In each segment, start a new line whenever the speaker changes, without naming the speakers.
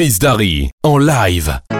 Chris Darry en live.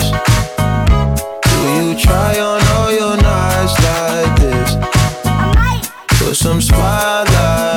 try on all your nights like this. Put some spotlight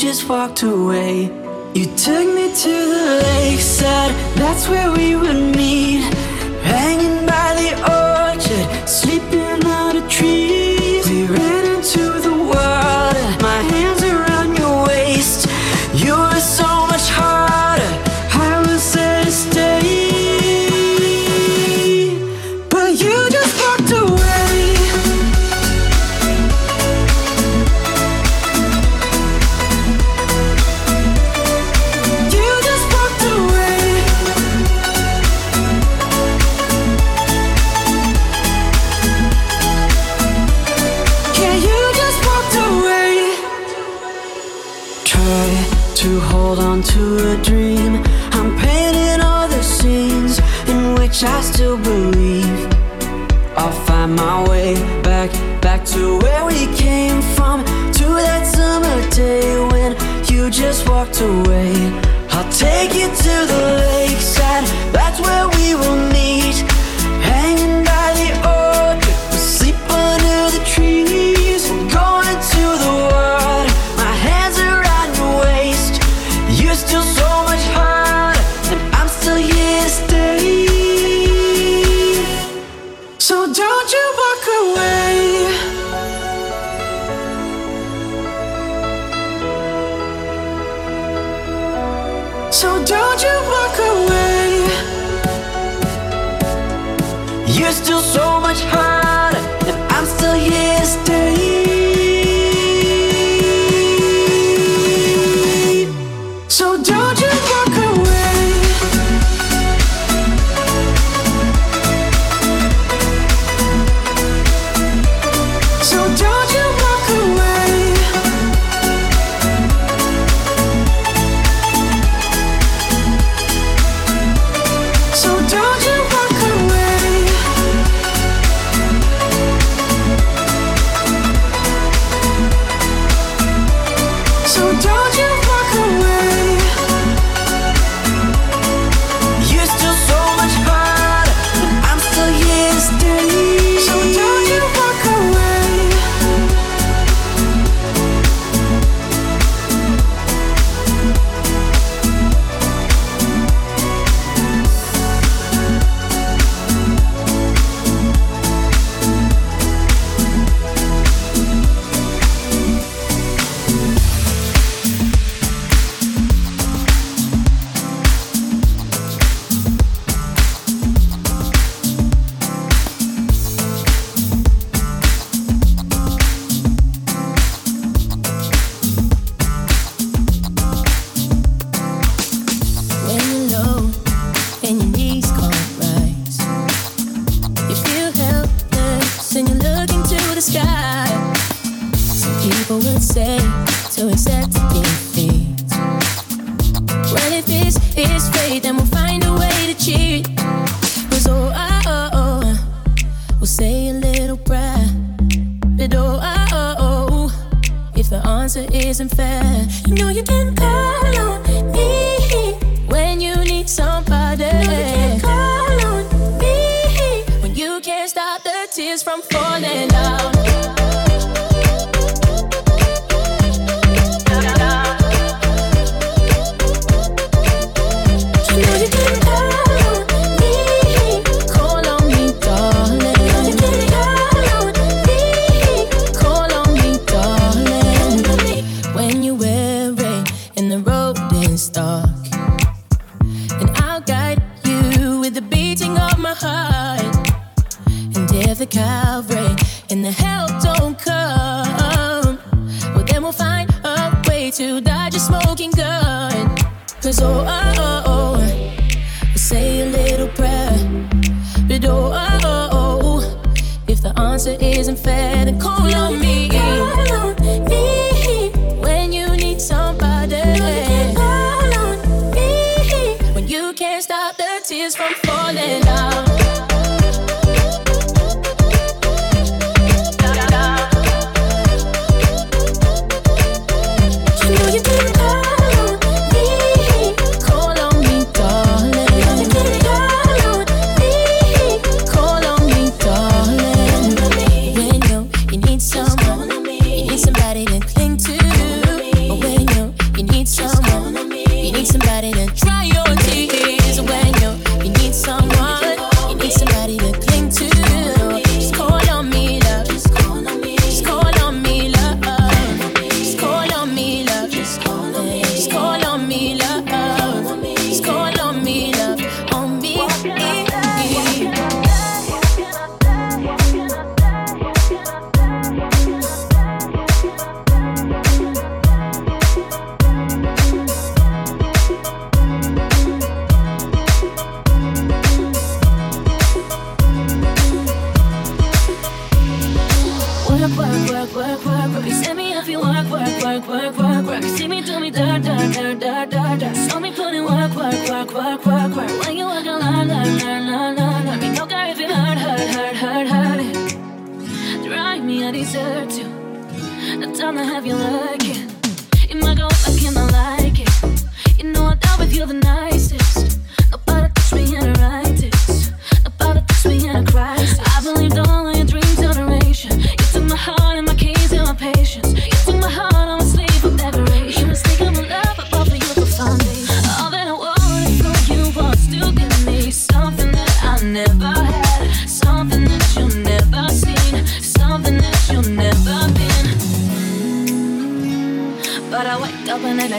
just walked away. You took me to the lakeside, that's where we
tears from falling down.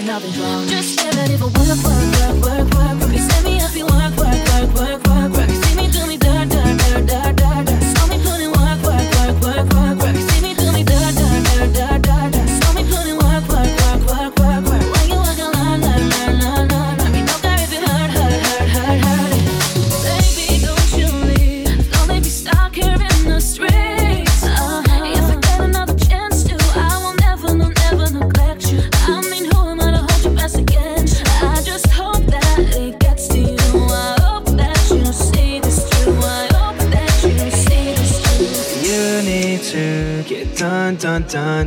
nothing's wrong. Just say it if I work, work, work, work.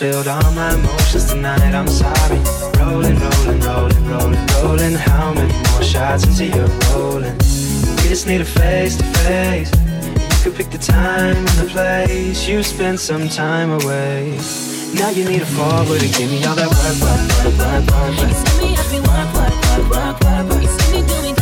spilled all my emotions tonight. I'm sorry. Rolling, rolling, rolling, rolling, rolling. How many more shots into your rolling? We just need a face to face. You could pick the time and the place. You spend some time away. Now you need a forward to give me all that work, work, work, work, work, work.
You see me, I be work, work, work, work, work, work. You see me
doing.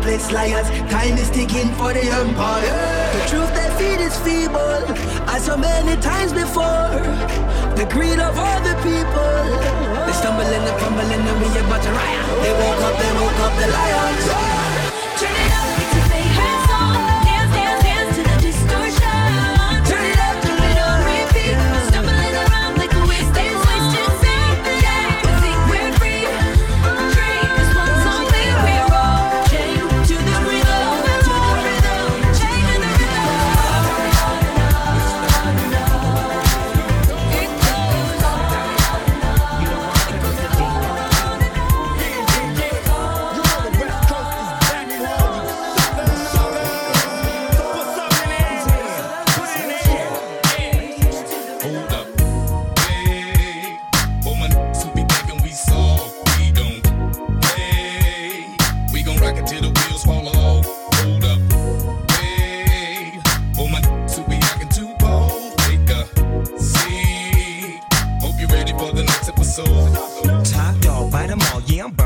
countless liars. Time is ticking for the empire.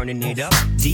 turning it up.
D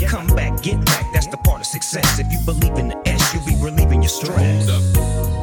Come back, get back, that's the part of success. If you believe in the S, you'll be relieving your stress.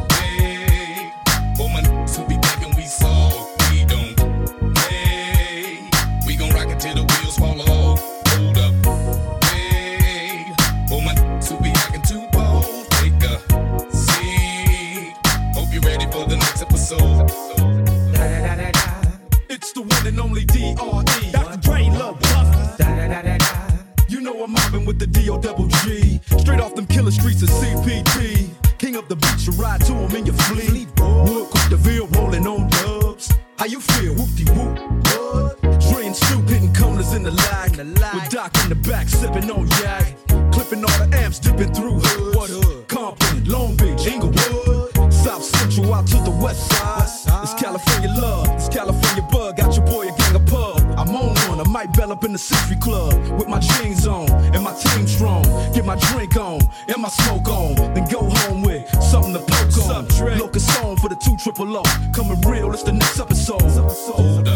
with the D-O-double-G. Straight off them killer streets of CPT. King of the beach, you ride to him in your fleet. Wood cook the veal, on dubs. How you feel? Whoop-de-whoop, bud. Dream soup, hitting cumblers in the lag. With Doc in the back, sippin' on yak. Clippin' all the amps, dippin' through hoods. What hood? Compton, Long Beach, Inglewood. South Central out to the west side. It's California love, it's California bug. Got your boy a gang of pub. I'm on one, I might bell up in the Century Club with my jeans on my drink on and my smoke on. Then go home with something to poke on. Locus song for the two triple O. Coming real, it's the next episode. It's episode.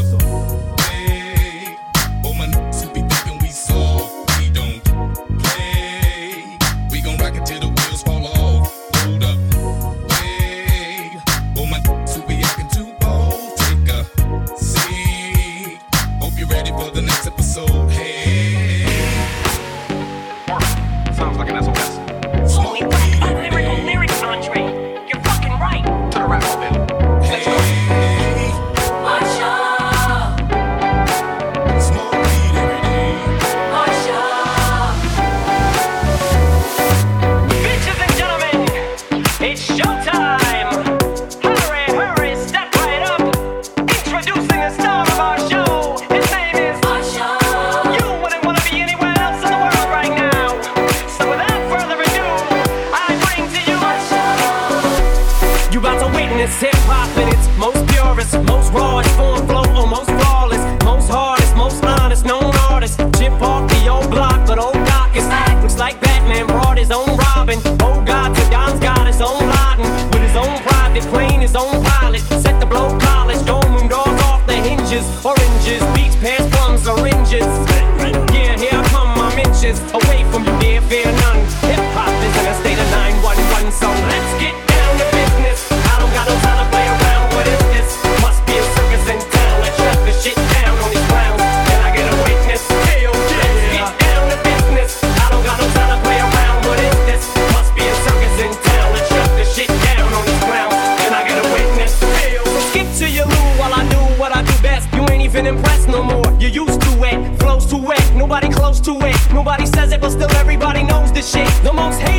to.
Nobody says it, but still everybody knows this shit. The most hate.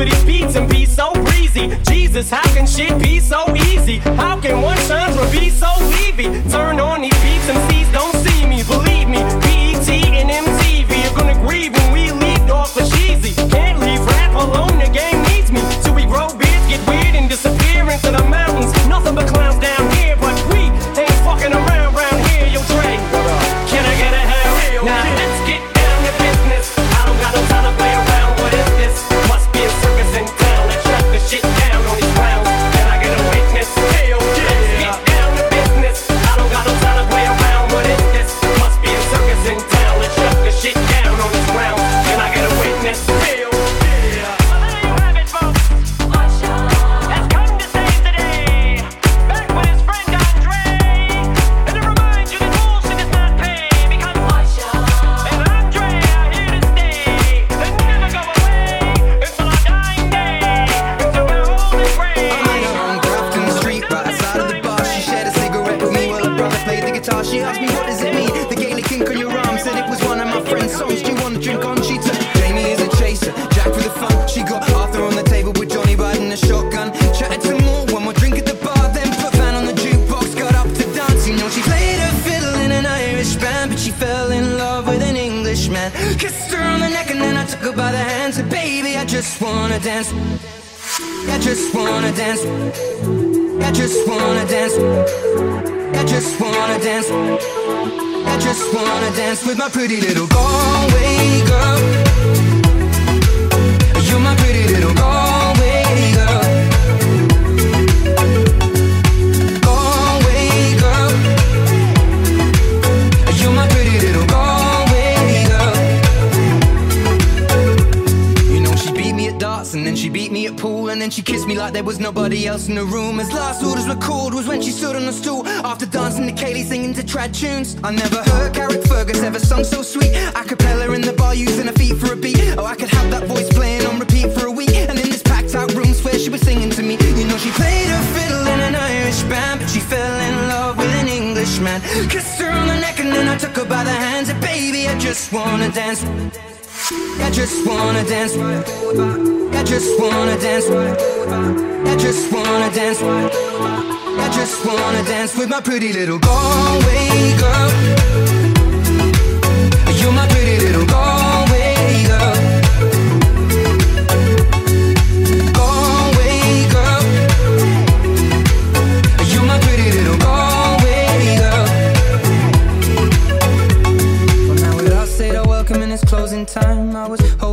over these beats and be so breezy. Jesus, how can shit be so easy? How can one Chandra be
so Levy? man. Kissed her on the neck and then I took her by the hands. And baby, I just wanna dance. I just wanna dance. I just wanna dance. I just wanna dance. I just wanna dance with my pretty little Galway girl. You're my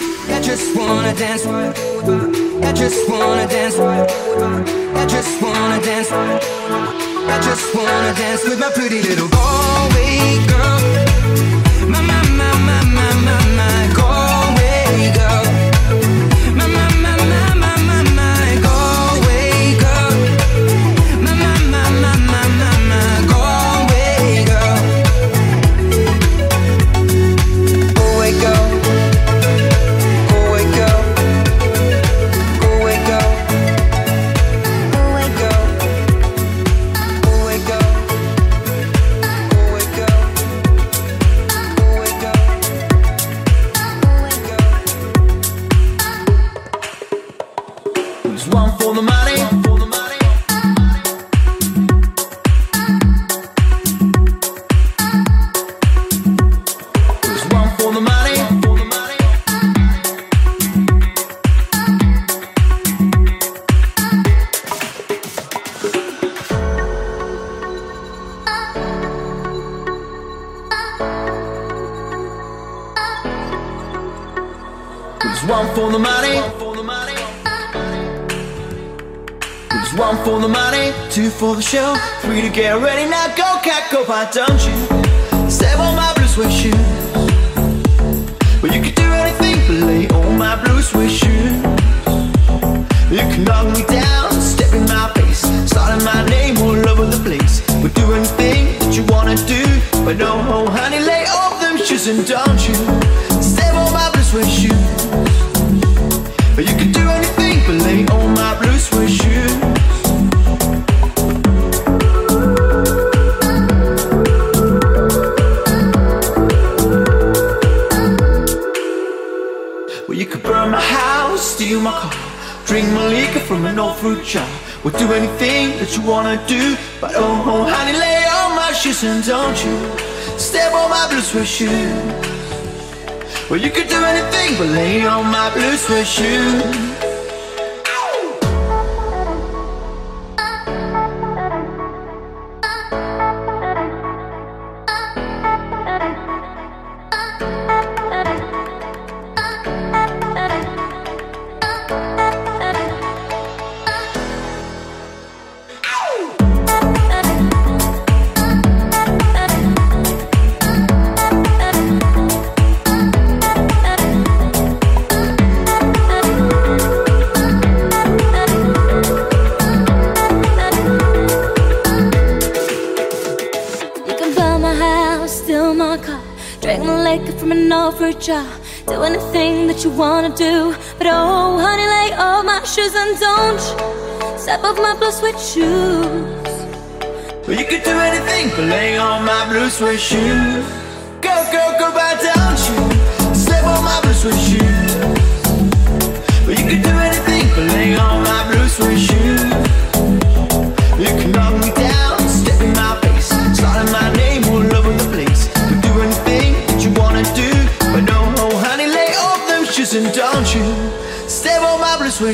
I just wanna dance. I just wanna dance. I just wanna dance. I just wanna dance with my pretty little Galway girl. My my my my my my my.
for the show. Free to get ready now, go cat, go, why don't you? Save all my blues with you. blue suede shoes. Well, you could do anything but lay on my blue suede shoes. Do anything
that you wanna do. But oh, honey, lay off my shoes and don't step off my blue suede shoes.
Well, you could do anything but lay on my blue suede shoes. Go, go, go, why don't you step on my blue suede shoes? Well, you could do anything but lay on my blue suede shoes. You can knock me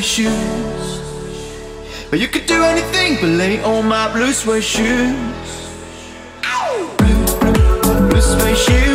shoes. But you could do anything but lay on my blue suede shoes. Blue, blue, blue suede shoes.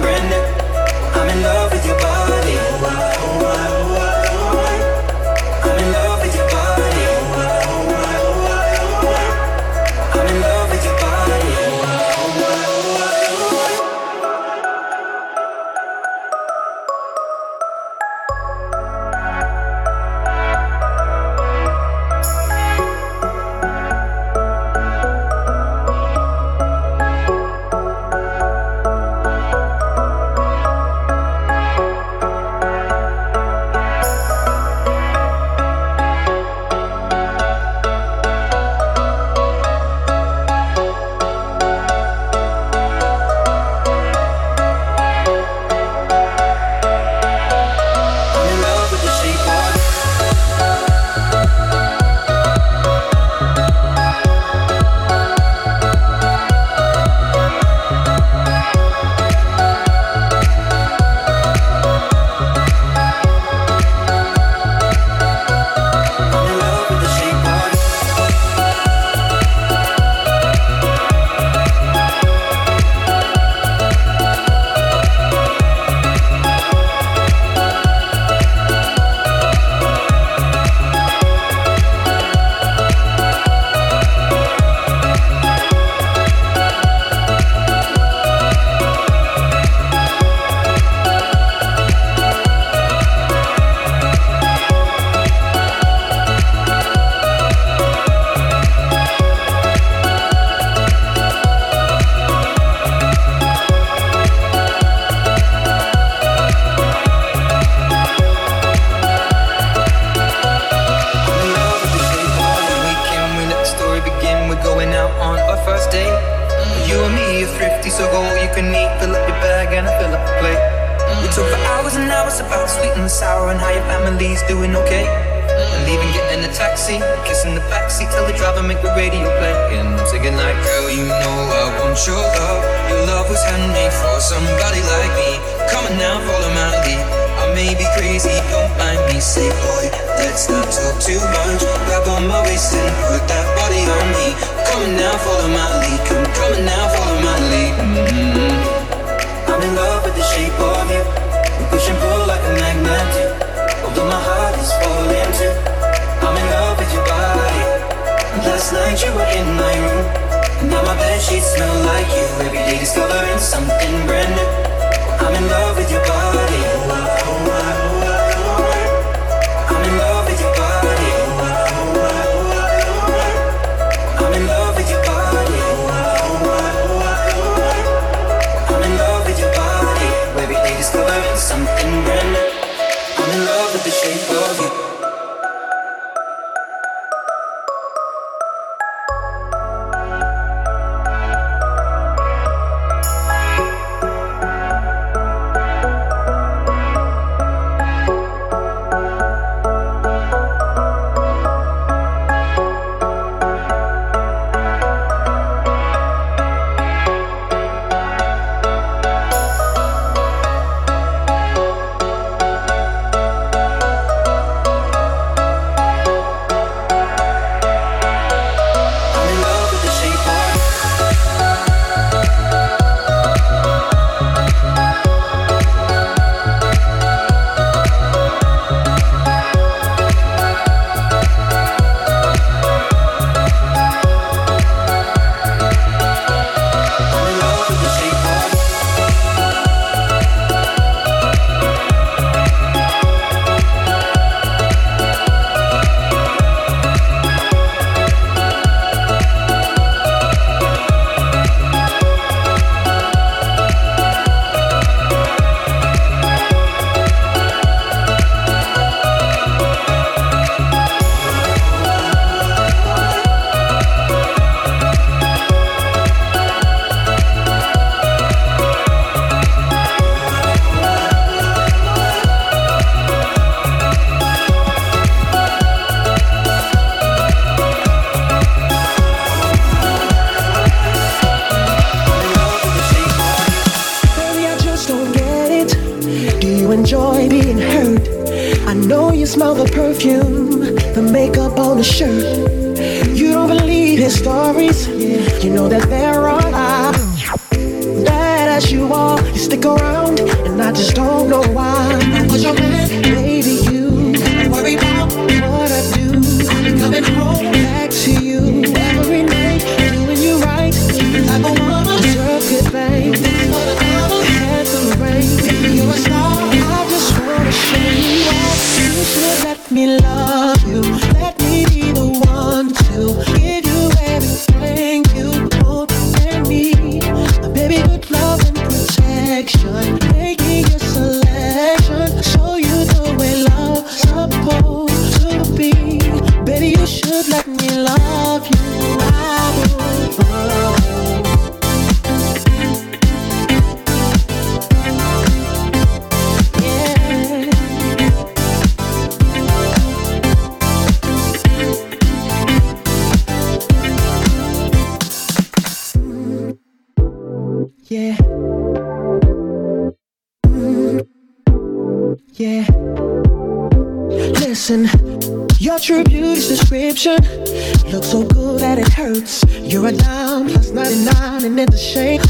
smell the
perfume, the makeup on the shirt. You don't believe his stories. You know that they're all lies. Bad as you are, you stick around, and I just don't know why. Your?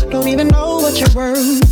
Don't even know what you're worth.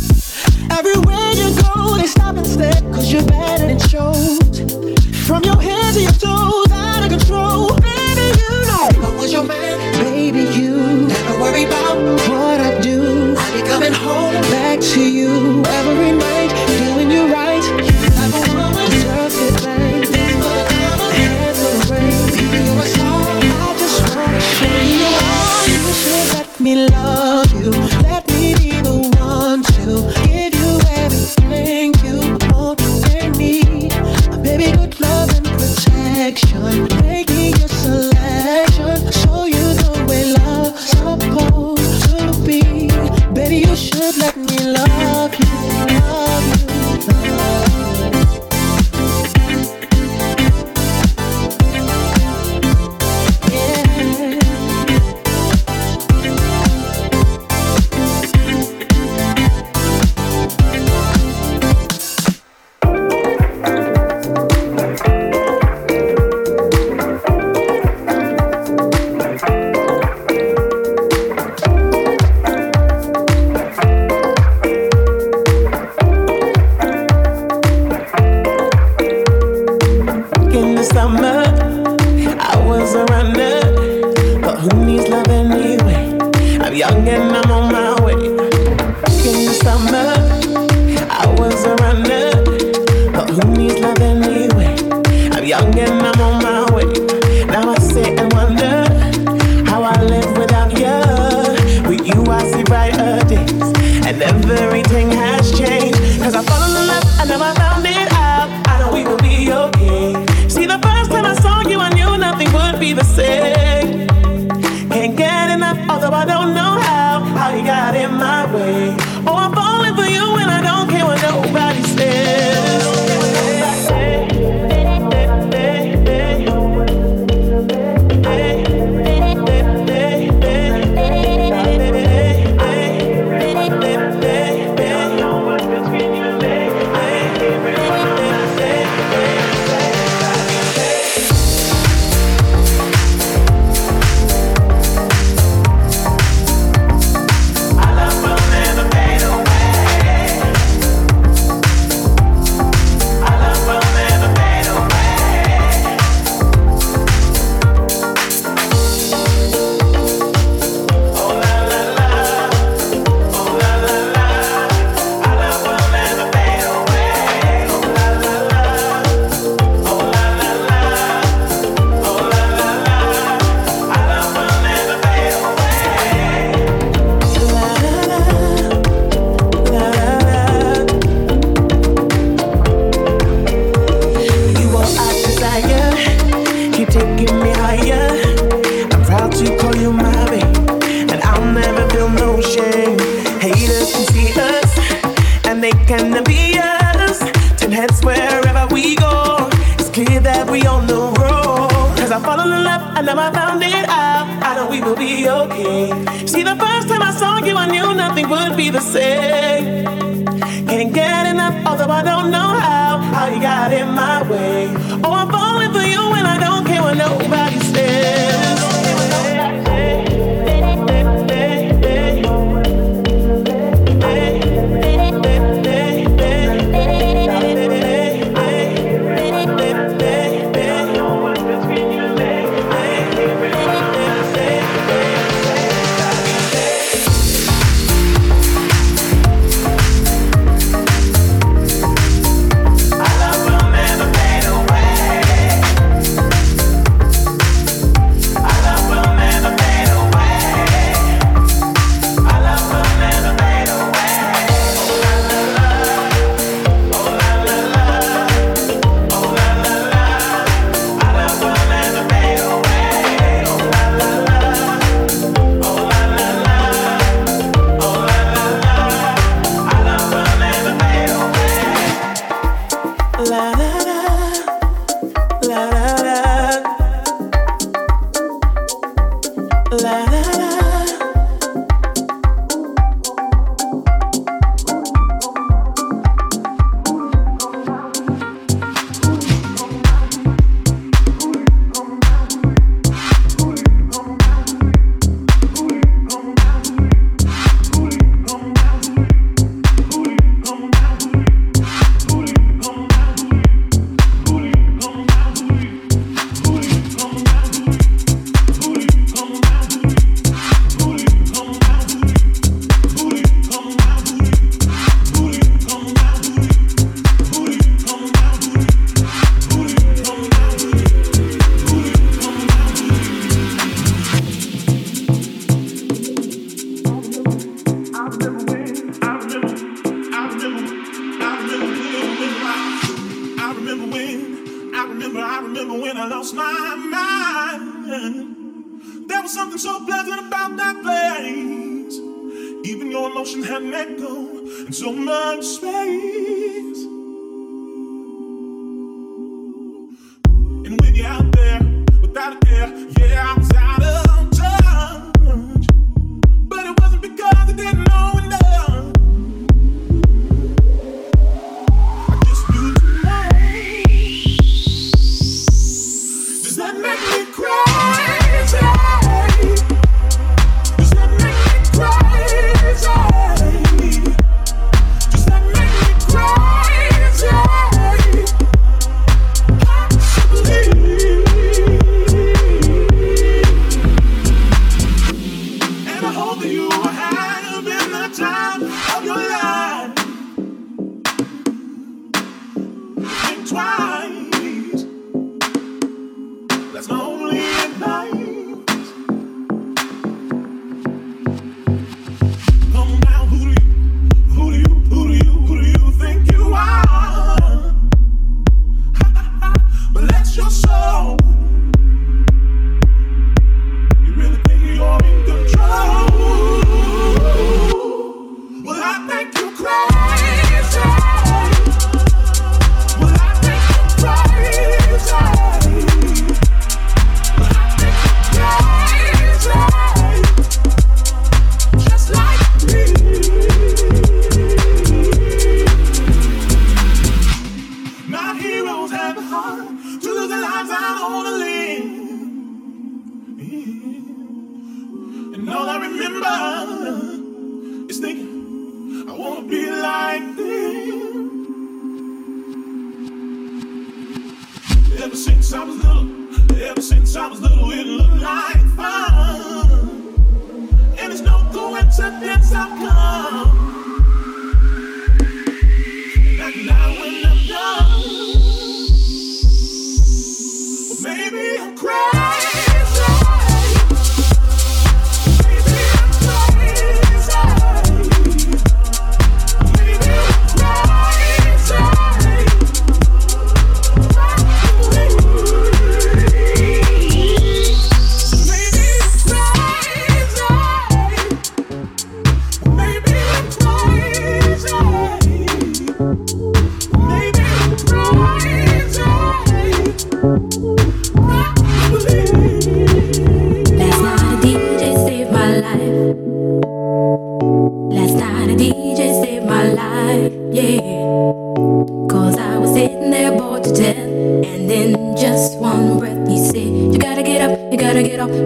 trabajar. Although I don't know how, how you got in my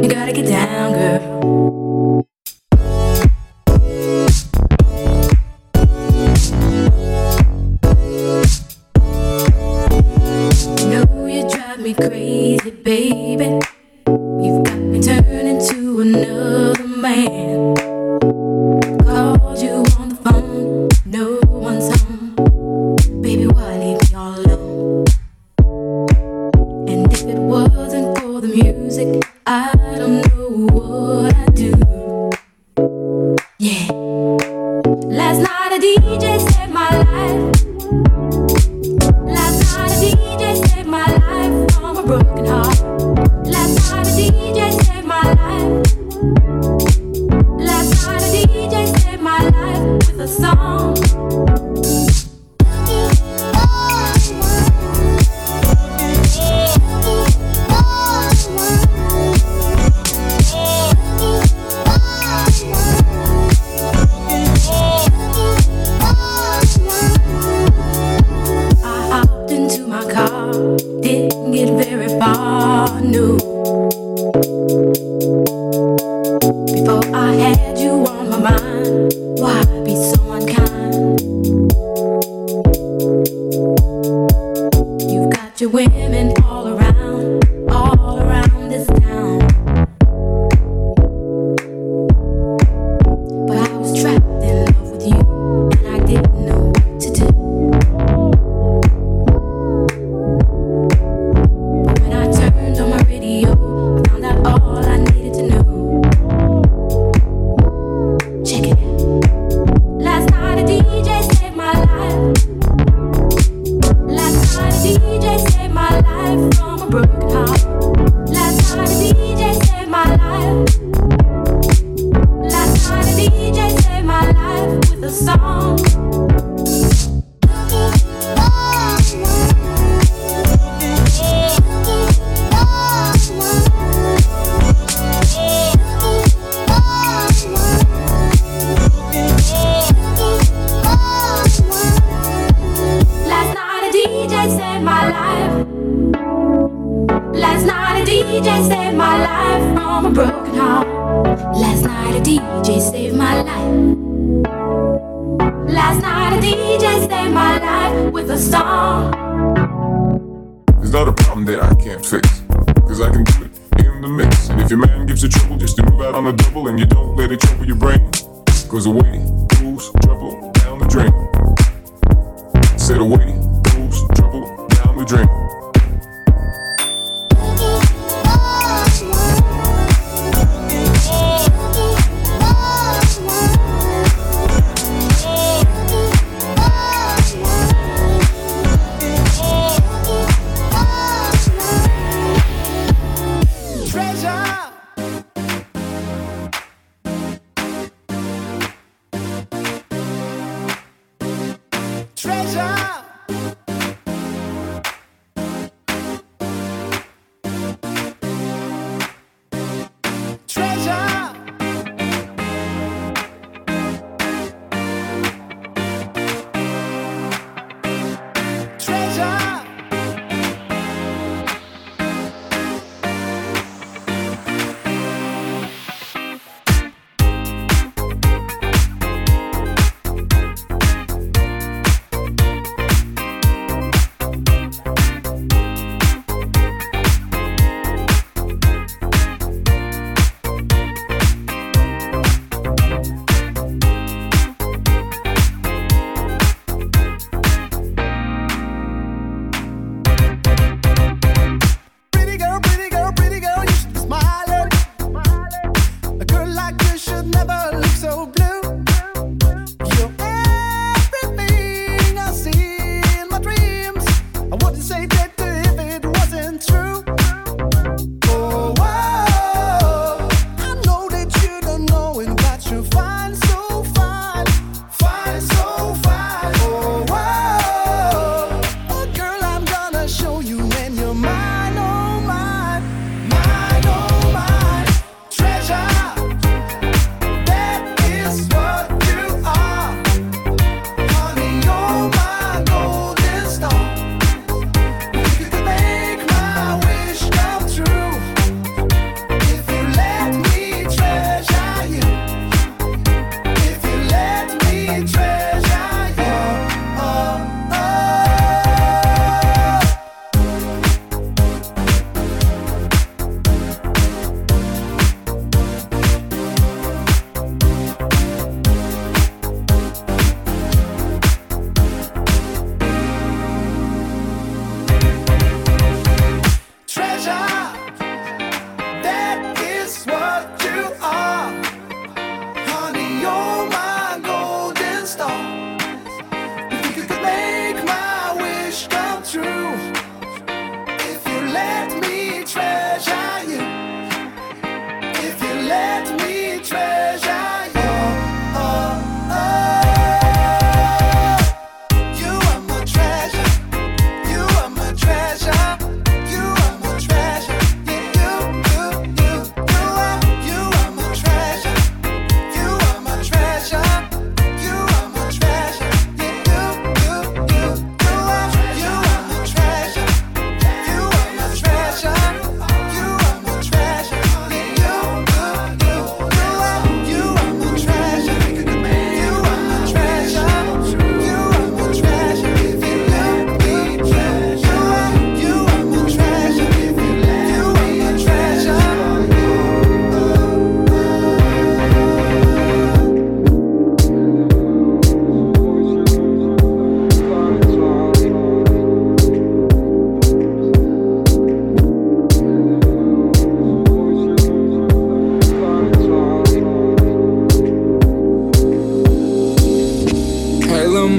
you
gotta get down, girl.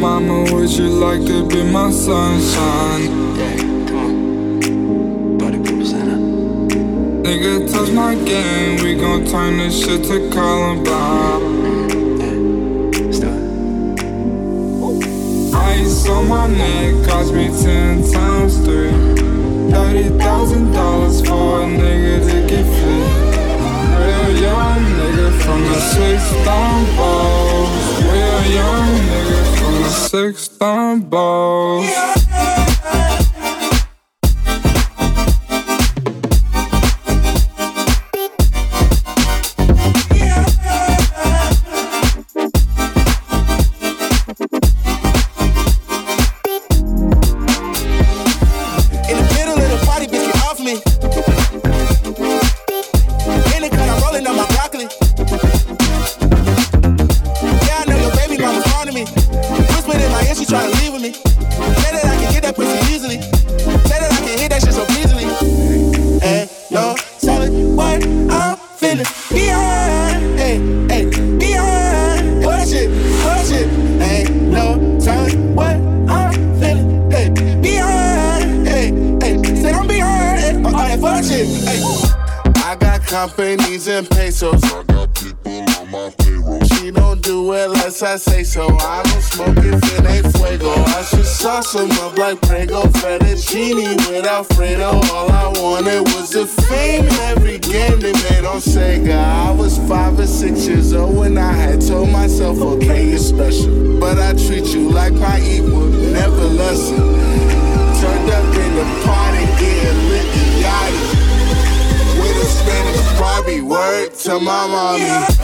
I
could be my sunshine.
Yeah, come on. Party people Santa.
Nigga, touch my game, we gon' turn this shit to Columbine. Mm-hmm. Stop. Ice on my neck cost me ten times three. Thirty thousand dollars for a nigga to get free. Real young nigga from the six down balls. Real young nigga six down balls.
Lesson. Turned up in the party, getting lit, yachty with a Spanish Barbie. Word to my mommy.